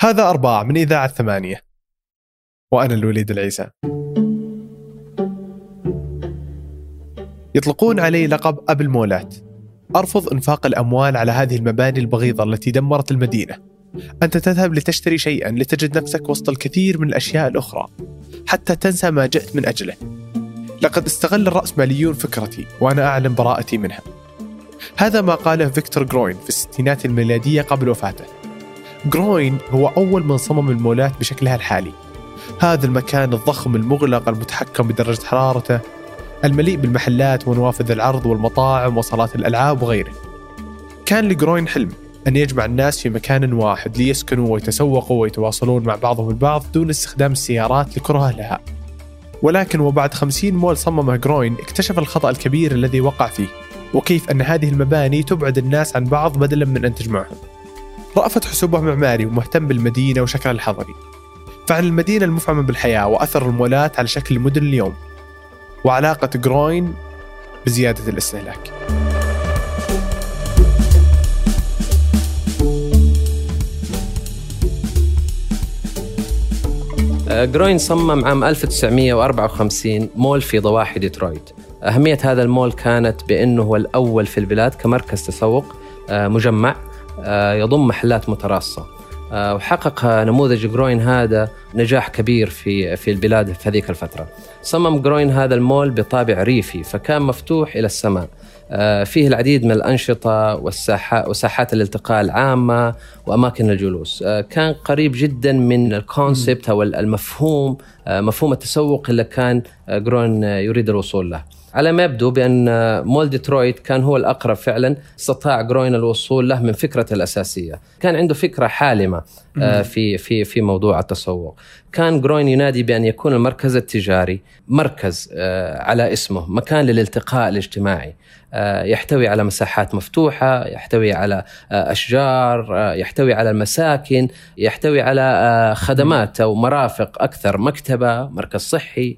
هذا أرباع من إذاعة ثمانية. وأنا الوليد العيسى. يطلقون علي لقب أبو المولات. أرفض إنفاق الأموال على هذه المباني البغيضة التي دمرت المدينة. أنت تذهب لتشتري شيئا لتجد نفسك وسط الكثير من الأشياء الأخرى. حتى تنسى ما جئت من أجله. لقد استغل الرأسماليون فكرتي وأنا أعلم براءتي منها. هذا ما قاله فيكتور جروين في الستينات الميلادية قبل وفاته. جروين هو أول من صمم المولات بشكلها الحالي. هذا المكان الضخم المغلق المتحكم بدرجة حرارته المليء بالمحلات ونوافذ العرض والمطاعم وصالات الألعاب وغيره. كان لجروين حلم أن يجمع الناس في مكان واحد ليسكنوا ويتسوقوا ويتواصلون مع بعضهم البعض دون استخدام السيارات لكره لها ولكن وبعد خمسين مول صممه جروين اكتشف الخطأ الكبير الذي وقع فيه وكيف أن هذه المباني تبعد الناس عن بعض بدلا من أن تجمعهم. رأفت حسوبة معماري ومهتم بالمدينة وشكلها الحضري. فعن المدينة المفعمة بالحياة وأثر المولات على شكل المدن اليوم. وعلاقة جروين بزيادة الاستهلاك. جروين صمم عام 1954 مول في ضواحي ديترويت. أهمية هذا المول كانت بأنه هو الأول في البلاد كمركز تسوق آه، مجمع يضم محلات متراصة. آه، وحقق نموذج جروين هذا نجاح كبير في في البلاد في هذيك الفترة. صمم جروين هذا المول بطابع ريفي فكان مفتوح إلى السماء. فيه العديد من الأنشطة والساحات وساحات الالتقاء العامة وأماكن الجلوس. كان قريب جدا من ال concept أو المفهوم مفهوم التسوق اللي كان جروين يريد الوصول له. على ما يبدو بأن مول ديترويت كان هو الأقرب فعلا استطاع جروين الوصول له من فكرته الأساسية، كان عنده فكرة حالمة آه، في في في موضوع التسوق، كان جروين ينادي بأن يكون المركز التجاري مركز آه، على اسمه، مكان للالتقاء الاجتماعي، يحتوي على مساحات مفتوحة، يحتوي على أشجار، يحتوي على المساكن، يحتوي على خدمات أو مرافق أكثر، مكتبة، مركز صحي،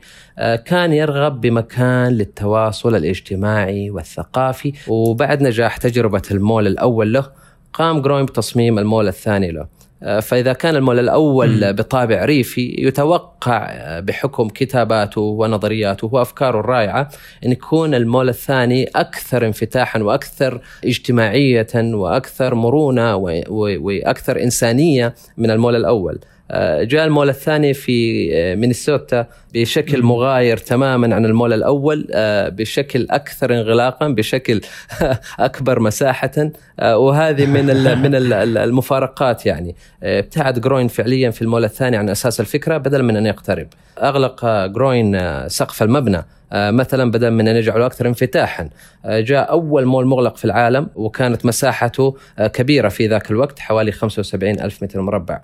كان يرغب بمكان للتواصل الاجتماعي والثقافي. وبعد نجاح تجربة المول الأول له قام جروين بتصميم المول الثاني له. فإذا كان المول الأول بطابع ريفي يتوقع بحكم كتاباته ونظرياته وأفكاره الرائعة أن يكون المول الثاني أكثر انفتاحا وأكثر اجتماعية وأكثر مرونة وأكثر إنسانية من المول الأول. آه، جاء المول الثاني في آه، مينيسوتا بشكل مغاير تماما عن المول الأول آه، بشكل أكثر انغلاقا بشكل أكبر مساحة وهذه من من المفارقات يعني. ابتعد جروين فعليا في المول الثاني عن أساس الفكرة بدلا من أن يقترب. أغلق جروين سقف المبنى مثلا بدلا من أن يجعله أكثر انفتاحا. جاء أول مول مغلق في العالم وكانت مساحته كبيرة في ذاك الوقت حوالي 75 ألف متر مربع.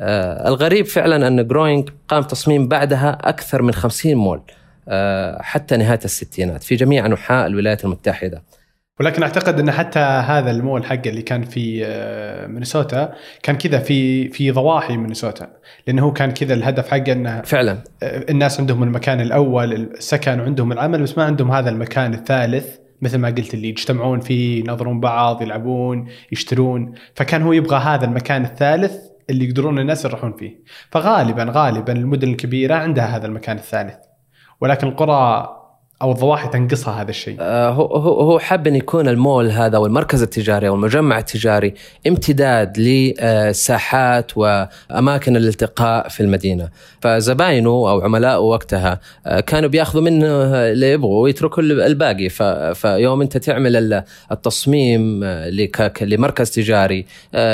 آه الغريب فعلا أن جروين قام تصميم بعدها أكثر من 50 مول آه حتى نهاية الستينات في جميع أنحاء الولايات المتحدة. ولكن أعتقد أن حتى هذا المول حقه اللي كان في آه، مينيسوتا كان كذا في في ضواحي مينيسوتا لأنه هو كان كذا الهدف حقه أنه فعلا. آه، الناس عندهم المكان الأول السكن وعندهم العمل بس ما عندهم هذا المكان الثالث مثل ما قلت اللي يجتمعون فيه ينظرون بعض يلعبون يشترون فكان هو يبغى هذا المكان الثالث اللي يقدرون الناس يروحون فيه. فغالبا غالبا المدن الكبيرة عندها هذا المكان الثالث. ولكن القرى أو الضواحي تنقصها هذا الشيء. آه هو هو حب إن يكون المول هذا أو المركز التجاري أو المجمع التجاري امتداد لساحات وأماكن الالتقاء في المدينة. فزباينه أو عملائه وقتها آه كانوا بيأخذوا منه اللي يبغوا ويتركوا الباقي. فيوم أنت تعمل التصميم آه، لمركز تجاري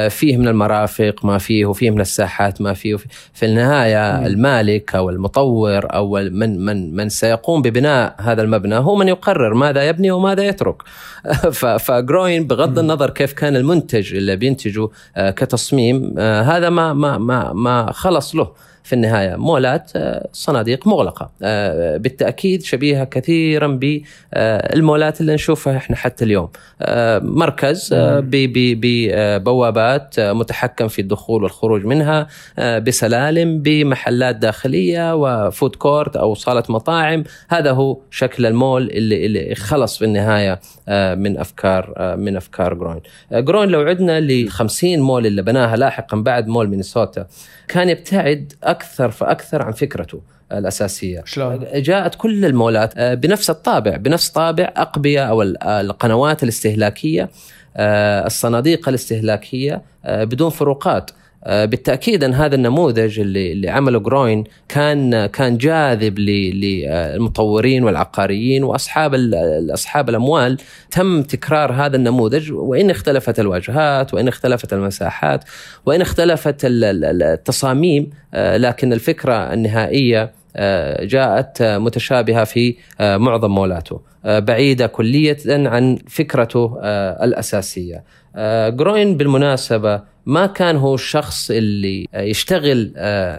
فيه من المرافق ما فيه وفيه من الساحات ما فيه في النهاية المالك أو المطور أو من من من سيقوم ببناء هذا المبنى هو من يقرر ماذا يبني وماذا يترك. فجروين بغض النظر كيف كان المنتج اللي بينتجه آه، كتصميم آه، هذا ما ما ما ما خلص له. في النهاية. مولات صناديق مغلقة. بالتأكيد شبيهة كثيرا بالمولات اللي نشوفها إحنا حتى اليوم. مركز ببوابات متحكم في الدخول والخروج منها بسلالم بمحلات داخلية و food court أو صالة مطاعم. هذا هو شكل المول اللي اللي خلص في النهاية من أفكار من أفكار جروين. جروين لو عدنا ل 50 مول اللي بناها لاحقا بعد مول مينيسوتا كان يبتعد أكثر فأكثر عن فكرته الأساسية شلون؟ جاءت كل المولات بنفس الطابع بنفس طابع أقبية أو القنوات الاستهلاكية الصناديق الاستهلاكية بدون فروقات بالتأكيد أن هذا النموذج اللي اللي عمله جروين كان كان جاذب للمطورين والعقاريين وأصحاب أصحاب الأموال. تم تكرار هذا النموذج وإن اختلفت الواجهات وإن اختلفت المساحات وإن اختلفت التصاميم لكن الفكرة النهائية جاءت متشابهة في معظم مولاته. بعيدة كلية عن فكرته الأساسية. جروين بالمناسبة ما كان هو الشخص اللي يشتغل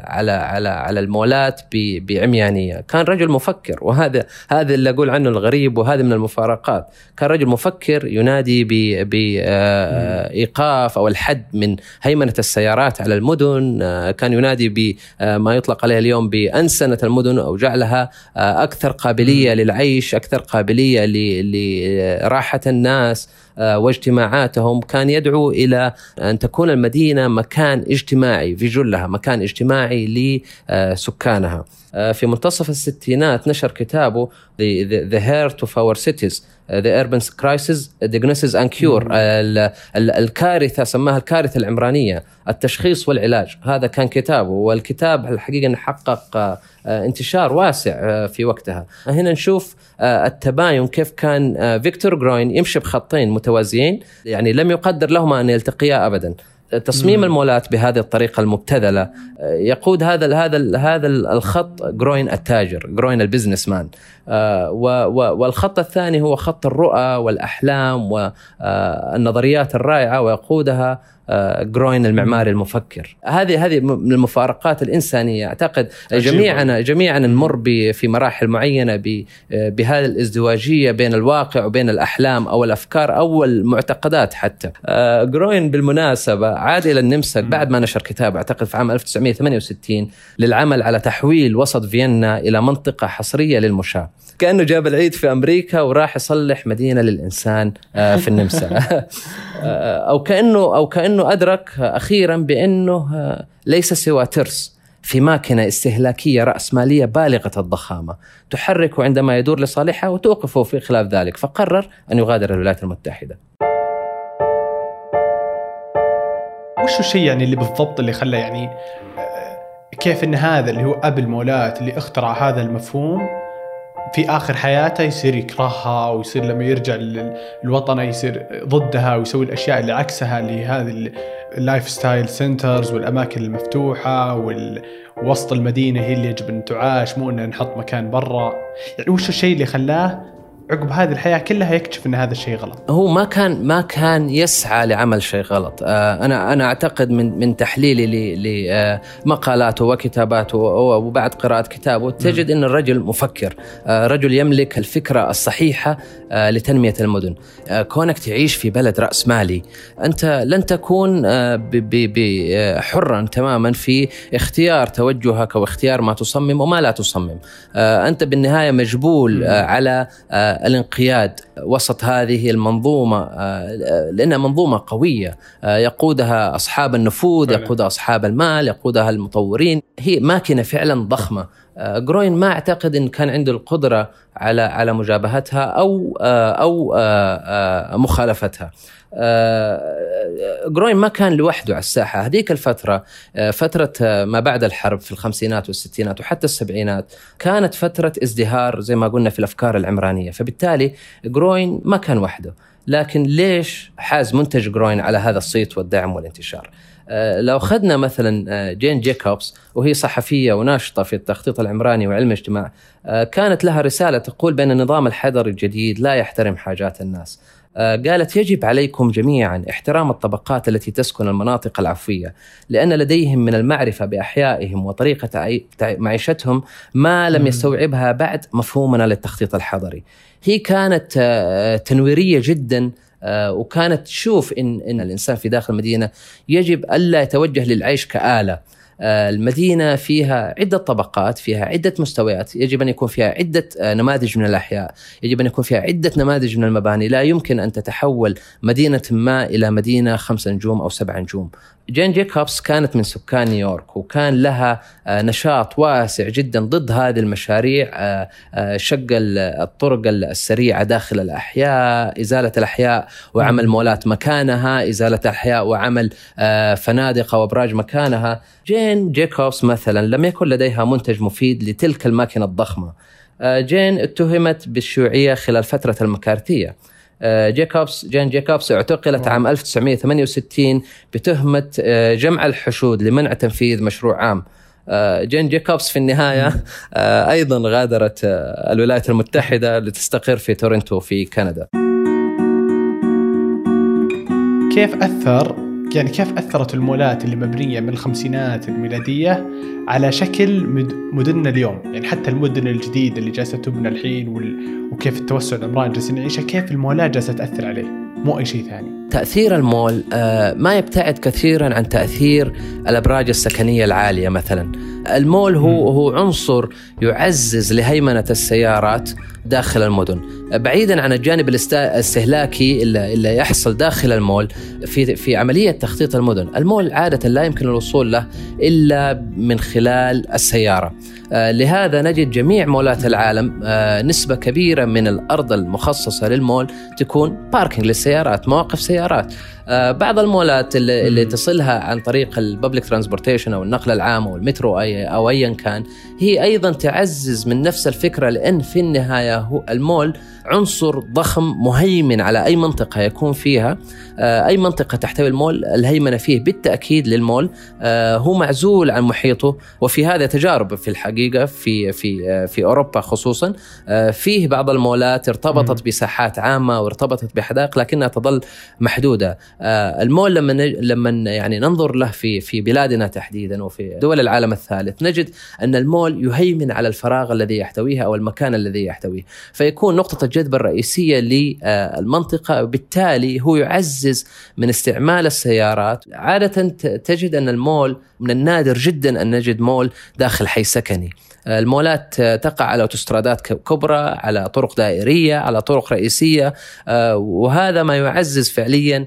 على على على المولات بعميانية، كان رجل مفكر وهذا هذا اللي أقول عنه الغريب وهذا من المفارقات، كان رجل مفكر ينادي بايقاف أو الحد من هيمنة السيارات على المدن، كان ينادي بما يطلق عليه اليوم بأنسنة المدن أو جعلها أكثر قابلية للعيش، أكثر قابلية لراحه الناس. واجتماعاتهم كان يدعو إلى أن تكون المدينة مكان اجتماعي في جلها مكان اجتماعي لسكانها. في منتصف الستينات نشر كتابه The Heart of Our Cities The Urban Crisis Diagnosis and Cure الكارثة سماها الكارثة العمرانية التشخيص والعلاج. هذا كان كتابه والكتاب الحقيقة أنه حقق انتشار واسع في وقتها. هنا نشوف التباين كيف كان فيكتور جروين يمشي بخطين متوازيين يعني لم يقدر لهما أن يلتقيا أبدا. تصميم. المولات بهذه الطريقة المبتذلة. يقود هذا هذا هذا الخط جروين التاجر جروين ال businessman والخط الثاني هو خط الرؤى والأحلام والنظريات الرائعة ويقودها جروين المعماري المفكر. هذه هذه من المفارقات الإنسانية. أعتقد جميعنا جميعا نمر في مراحل معينة بهذه الازدواجية بين الواقع وبين الأحلام أو الأفكار أو المعتقدات حتى. جروين بالمناسبة عاد إلى النمسا بعد ما نشر كتاب أعتقد في عام 1968 للعمل على تحويل وسط فيينا إلى منطقة حصرية للمشاة. كأنه جاب العيد في أمريكا وراح يصلح مدينة للإنسان في النمسا. أو كأنه أو كأنه أدرك أخيرا بأنه ليس سوى ترس في ماكينة استهلاكية راسماليه بالغة الضخامة تحرك عندما يدور لصالحها وتوقفه في خلاف ذلك فقرر أن يغادر الولايات المتحدة. وش الشيء يعني اللي بالضبط اللي خلى يعني كيف إن هذا اللي هو أب المولات اللي اخترع هذا المفهوم في آخر حياته يصير يكرهها ويصير لما يرجع للوطن يصير ضدها ويسوي الأشياء اللي عكسها لهذه ال lifestyle centers والأماكن المفتوحة ووسط المدينة هي اللي يجب أن تعاش مو ان نحط مكان برا. يعني وش الشيء اللي خلاه عقب هذه الحياة كلها يكتشف إن هذا الشيء غلط. هو ما كان ما كان يسعى لعمل شيء غلط. آه أنا أنا أعتقد من من تحليلي لمقالاته وكتاباته وبعد قراءة كتابه تجد إن الرجل مفكر. آه رجل يملك الفكرة الصحيحة آه لتنمية المدن. آه كونك تعيش في بلد رأس مالي أنت لن تكون آه حرا تماما في اختيار توجهك أو اختيار ما تصمم وما لا تصمم. آه أنت بالنهاية مجبول آه على آه الانقياد وسط هذه المنظومة لأنها منظومة قوية يقودها أصحاب النفوذ يقودها أصحاب المال يقودها المطورين. هي ماكينة فعلا ضخمة. جروين ما أعتقد إن كان عنده القدرة على على مجابهتها أو أو مخالفتها. جروين ما كان لوحده على الساحة. هذيك الفترة فترة ما بعد الحرب في الخمسينات والستينات وحتى السبعينات كانت فترة ازدهار زي ما قلنا في الأفكار العمرانية. فبالتالي جروين ما كان وحده. لكن ليش حاز منتج جروين على هذا الصيت والدعم والانتشار؟ لو اخذنا مثلا جين جيكوبس وهي صحفية وناشطة في التخطيط العمراني وعلم الاجتماع كانت لها رسالة تقول بأن النظام الحضري الجديد لا يحترم حاجات الناس آه، قالت يجب عليكم جميعا احترام الطبقات التي تسكن المناطق العفوية لأن لديهم من المعرفة بأحيائهم وطريقة معيشتهم ما لم يستوعبها بعد مفهومنا للتخطيط الحضري. هي كانت آه، تنويرية جدا آه، وكانت تشوف ان إن الإنسان في داخل المدينة يجب ألا يتوجه للعيش كآلة. آه، المدينة فيها عدة طبقات فيها عدة مستويات. يجب أن يكون فيها عدة آه، نماذج من الأحياء. يجب أن يكون فيها عدة نماذج من المباني. لا يمكن أن تتحول مدينة ما إلى مدينة خمس نجوم أو سبع نجوم. جين جيكوبس كانت من سكان نيويورك وكان لها آه، نشاط واسع جدا ضد هذه المشاريع شق الطرق السريعة داخل الأحياء، إزالة الأحياء وعمل مولات مكانها، إزالة الأحياء وعمل فنادق وأبراج مكانها. جين جيكوبس مثلا لم يكن لديها منتج مفيد لتلك الماكينة الضخمة. جين اتهمت بالشيوعية خلال فترة المكارتيه. آه، جيكوبس جين جيكوبس اعتقلت عام 1968 بتهمة آه، جمع الحشود لمنع تنفيذ مشروع عام آه، جين جيكوبس في النهاية أيضا غادرت الولايات المتحدة لتستقر في تورنتو في كندا كيف أثر يعني كيف أثرت المولات اللي مبنية من الخمسينات الميلادية على شكل مدننا اليوم؟ يعني حتى المدن الجديدة اللي جالسة تبنى الحين وكيف التوسع العمراني جالسين نعيشه كيف المولات جالسة تأثر عليه؟ مو أي شيء ثاني. تأثير المول آه، ما يبتعد كثيرا عن تأثير الأبراج السكنية العالية مثلا. المول هو هو عنصر يعزز لهيمنة السيارات داخل المدن. بعيدا عن الجانب الاستهلاكي اللي يحصل داخل المول في في عملية تخطيط المدن. المول عادة لا يمكن الوصول له إلا من خلال السيارة. آه، لهذا نجد جميع مولات العالم آه، نسبة كبيرة من الأرض المخصصة للمول تكون parking للسيارات مواقف سيارات. بعض المولات اللي, اللي تصلها عن طريق ال public transportation أو النقل العام أو المترو أي أو ايا كان هي أيضا تعزز من نفس الفكرة لأن في النهاية هو المول عنصر ضخم مهيمن على أي منطقة يكون فيها آه، أي منطقة تحتوي المول الهيمنة فيه بالتأكيد للمول آه، هو معزول عن محيطه وفي هذا تجارب في الحقيقة في في في أوروبا خصوصا فيه بعض المولات ارتبطت بساحات عامة وارتبطت بحدائق لكنها تظل محدودة. آه، المول لما لما يعني ننظر له في في بلادنا تحديدا وفي دول العالم الثالث نجد أن المول يهيمن على الفراغ الذي يحتويه أو المكان الذي يحتويه. فيكون نقطة الجذب الرئيسية للمنطقة وبالتالي هو يعزز من استعمال السيارات. عادة تجد أن المول من النادر جدا أن نجد مول داخل حي سكني. المولات تقع على أوتوسترادات كبرى على طرق دائرية على طرق رئيسية وهذا ما يعزز فعليا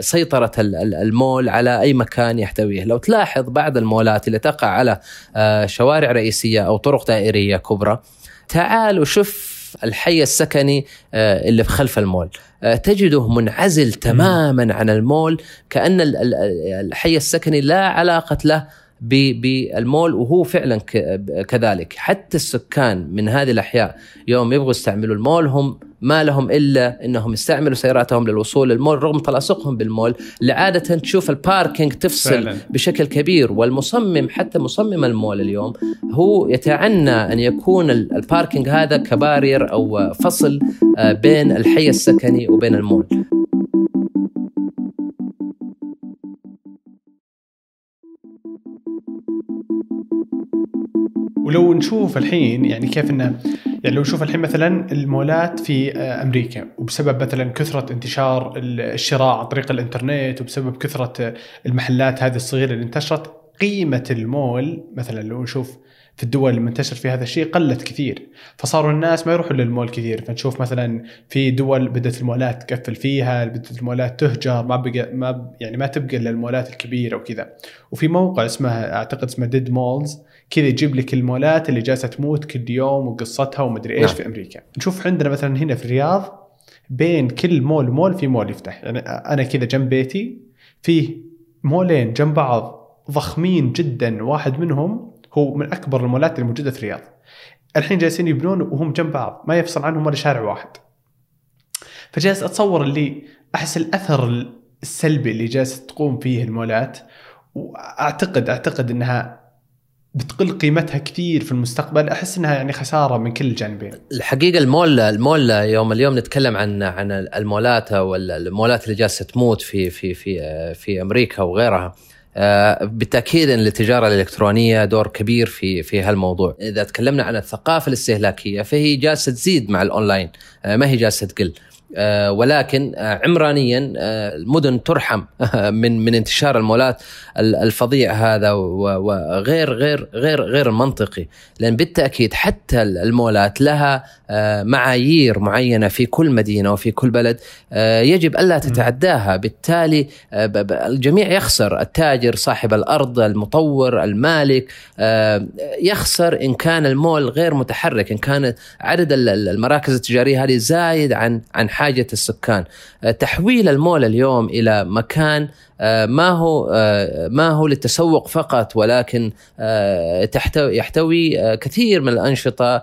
سيطرة المول على أي مكان يحتويه. لو تلاحظ بعض المولات اللي تقع على آه، شوارع رئيسية أو طرق دائرية كبرى تعال وشوف الحي السكني آه، اللي خلف المول. آه، تجده منعزل تماما عن المول كأن الحي السكني لا علاقة له بالمول وهو فعلا كذلك. حتى السكان من هذه الأحياء يوم يبغوا يستعملوا المول هم ما لهم إلا إنهم يستعملوا سياراتهم للوصول للمول رغم تلاصقهم بالمول اللي عاده تشوف ال parking تفصل فعلا. بشكل كبير والمصمم حتى مصمم المول اليوم هو يتعنى أن يكون ال parking هذا ك barrier أو فصل آه، بين الحي السكني وبين المول ولو نشوف الحين يعني كيف إنه يعني لو نشوف الحين مثلا المولات في آه، أمريكا وبسبب مثلا كثرة انتشار الشراء عن طريق الإنترنت وبسبب كثرة المحلات هذه الصغيرة اللي انتشرت قيمة المول مثلا لو نشوف في الدول المنتشر في هذا الشيء قلت كثير. فصاروا الناس ما يروحوا للمول كثير. فنشوف مثلا في دول بدأت المولات تقفل فيها بدأت المولات تهجر ما بقى ما يعني ما تبقى إلا المولات الكبيرة وكذا. وفي موقع اسمه أعتقد اسمه dead malls كذا يجيب لك المولات اللي جالسة تموت كل يوم وقصتها ومدري إيش نعم. في أمريكا. نشوف عندنا مثلا هنا في الرياض بين كل مول ومول في مول يفتح. يعني أنا كذا جنب بيتي فيه مولين جنب بعض ضخمين جدا. واحد منهم هو من أكبر المولات الموجوده في الرياض. الحين جالسين يبنون وهم جنب بعض. ما يفصل عنهم ولا شارع واحد. فجالس أتصور اللي أحس الأثر السلبي اللي جالس تقوم فيه المولات. واعتقد أعتقد إنها بتقل قيمتها كثير في المستقبل أحس إنها يعني خسارة من كل الجانبين. الحقيقة المول المول يوم اليوم نتكلم عن عن المولات أو المولات اللي جالسة تموت في في في في أمريكا وغيرها. آه، بالتأكيد إن التجارة الإلكترونية دور كبير في في هالموضوع، إذا تكلمنا عن الثقافة الاستهلاكية فهي جالسة تزيد مع الأونلاين آه، ما هي جالسة تقل. آه، ولكن آه، عمرانيا آه، المدن ترحم من من انتشار المولات الفظيع هذا وغير غير غير غير المنطقي لأن بالتأكيد حتى المولات لها معايير معينة في كل مدينة وفي كل بلد يجب ألا تتعداها. بالتالي الجميع يخسر. التاجر صاحب الأرض المطور المالك يخسر إن كان المول غير متحرك إن كان عدد المراكز التجارية هذه زايد عن عن حاجة السكان. آه، تحويل المول اليوم إلى مكان آه، ما هو آه، ما هو للتسوق فقط ولكن تحتوي يحتوي كثير من الأنشطة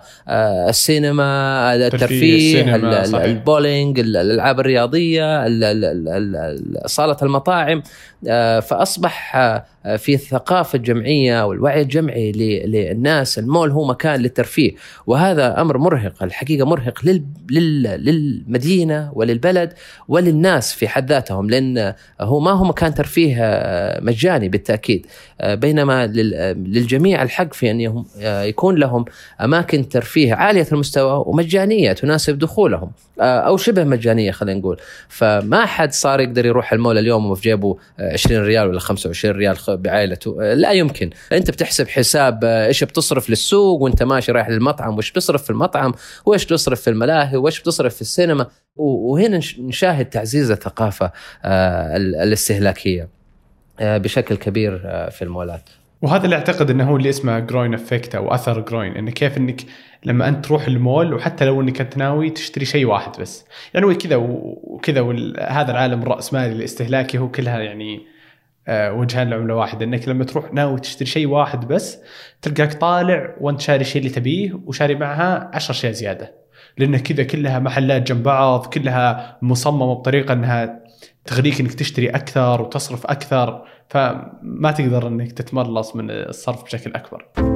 السينما الترفيه البولينج الألعاب الرياضية صالة المطاعم. فأصبح في الثقافة الجمعية والوعي الجمعي للناس المول هو مكان للترفيه. وهذا أمر مرهق الحقيقة مرهق للمدينة وللبلد وللناس في حد ذاتهم لأن هو ما هو مكان ترفيه مجاني بالتأكيد. بينما للجميع الحق في أن يكون لهم أماكن ترفيه عالية المستوى ومجانية تناسب دخولهم أو شبه مجانية خلينا نقول. فما حد صار يقدر يروح المول اليوم وفي جيبه 20 ريال ولا 25 ريال بعائلته لا يمكن. أنت بتحسب حساب آه، إيش بتصرف للسوق وأنت ماشي رايح للمطعم وإيش بتصرف في المطعم وإيش تصرف في الملاهي وإيش بتصرف في السينما. وهنا نشاهد تعزيز الثقافة آه، الاستهلاكية. آه، بشكل كبير في المولات. وهذا اللي أعتقد إنه هو اللي اسمه Gruen effect أو أثر جروين إنه كيف إنك لما أنت تروح المول وحتى لو إنك أنت ناوي تشتري شيء واحد بس. يعني كذا وكذا هذا العالم الراسمالي الاستهلاكي هو كلها يعني آه، وجهان لعملة واحدة. إنك لما تروح ناوي تشتري شيء واحد بس تلقاك طالع وأنت شاري الشيء اللي تبيه وشاري معها 10 أشياء زيادة. لأن كذا كلها محلات جنب بعض كلها مصممة بطريقة إنها تغريك إنك تشتري أكثر وتصرف أكثر فما تقدر إنك تتملص من الصرف بشكل أكبر.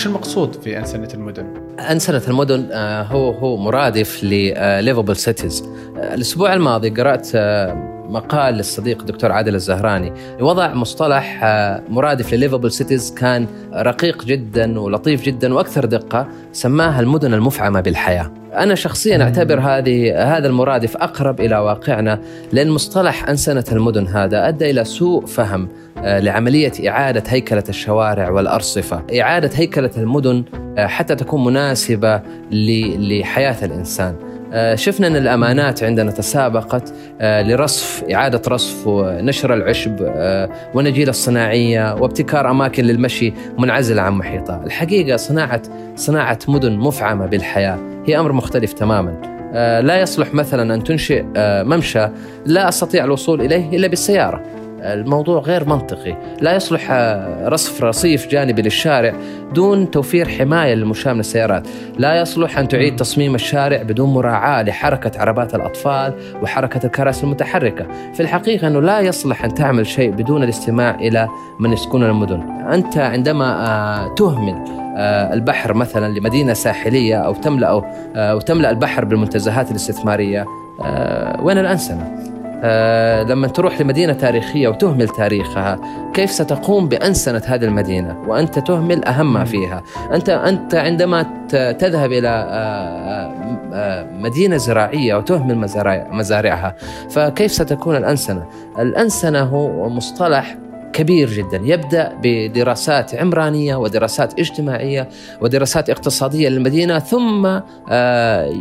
وش المقصود في أنسنة المدن؟ أنسنة المدن آه، هو هو مرادف لل livable cities آه، الأسبوع الماضي قرأت آه، مقال للصديق الدكتور عادل الزهراني وضع مصطلح مرادف لل livable cities كان رقيق جدا ولطيف جدا وأكثر دقة سماها المدن المفعمة بالحياة. أنا شخصيا أعتبر هذه هذا المرادف أقرب إلى واقعنا لأن مصطلح أنسنة المدن هذا أدى إلى سوء فهم آه، لعملية إعادة هيكلة الشوارع والأرصفة. إعادة هيكلة المدن آه، حتى تكون مناسبة لحياة الإنسان. شفنا أن الأمانات عندنا تسابقت لرصف إعادة رصف ونشر العشب والنجيلة الصناعية وابتكار أماكن للمشي منعزلة عن محيطها. الحقيقة صناعة صناعة مدن مفعمة بالحياة. هي أمر مختلف تماما. لا يصلح مثلا أن تنشئ ممشى لا أستطيع الوصول إليه إلا بالسيارة. الموضوع غير منطقي. لا يصلح آه، رصف رصيف جانبي للشارع دون توفير حماية للمشاة من السيارات. لا يصلح أن تعيد تصميم الشارع بدون مراعاة لحركة عربات الأطفال وحركة الكراسي المتحركة. في الحقيقة أنه لا يصلح أن تعمل شيء بدون الاستماع إلى من يسكن المدن. أنت عندما آه، تهمل آه، البحر مثلا لمدينة ساحلية أو تملأ أو تملأ البحر بالمنتزهات الاستثمارية وين الأنسنة؟ آه لما تروح لمدينة تاريخية وتهمل تاريخها كيف ستقوم بأنسنة هذه المدينة؟ وأنت تهمل أهم ما فيها. أنت أنت عندما تذهب إلى آه, آه، مدينة زراعية وتهمل مزارعها فكيف ستكون الأنسنة؟ الأنسنة هو مصطلح كبير جدا. يبدأ بدراسات عمرانية ودراسات اجتماعية ودراسات اقتصادية للمدينة ثم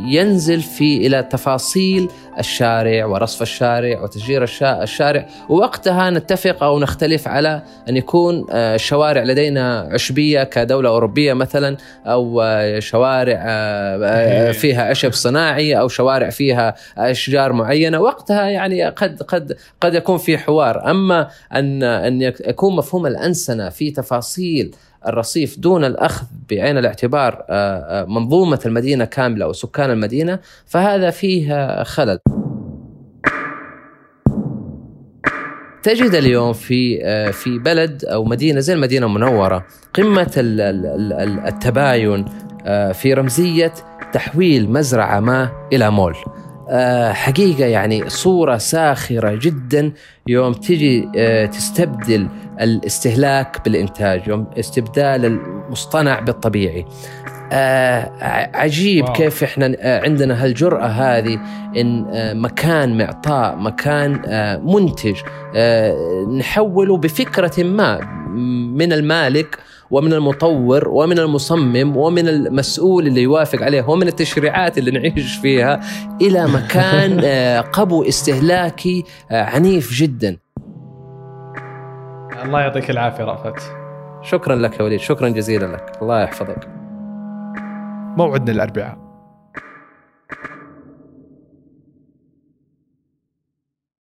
ينزل في إلى تفاصيل الشارع ورصف الشارع وتشجير الشارع. ووقتها نتفق أو نختلف على أن يكون الشوارع آه، لدينا عشبية كدولة أوروبية مثلا أو آه، شوارع فيها عشب صناعي أو شوارع فيها أشجار معينة. وقتها يعني قد قد قد يكون في حوار. أما أن أن أن يكون مفهوم الأنسنة في تفاصيل الرصيف دون الأخذ بعين الاعتبار آه، آه، منظومة المدينة كاملة أو سكان المدينة فهذا فيه خلل تجد اليوم في آه، في بلد أو مدينة زي المدينة المنورة قمة التباين آه، في رمزية تحويل مزرعة ما إلى مول. آه، حقيقة يعني صورة ساخرة جدا يوم تجي تستبدل الاستهلاك بالإنتاج، يوم استبدال المصطنع بالطبيعي. آه عجيب واو. كيف إحنا آه عندنا هالجرأة هذه إن آه مكان معطاء مكان آه منتج نحوله بفكرة ما من المالك ومن المطور ومن المصمم ومن المسؤول اللي يوافق عليه ومن التشريعات اللي نعيش فيها إلى مكان قبو استهلاكي عنيف جدا الله يعطيك العافية رأفت. شكرا لك يا وليد شكرا جزيلا لك. الله يحفظك. موعدنا الأربعاء.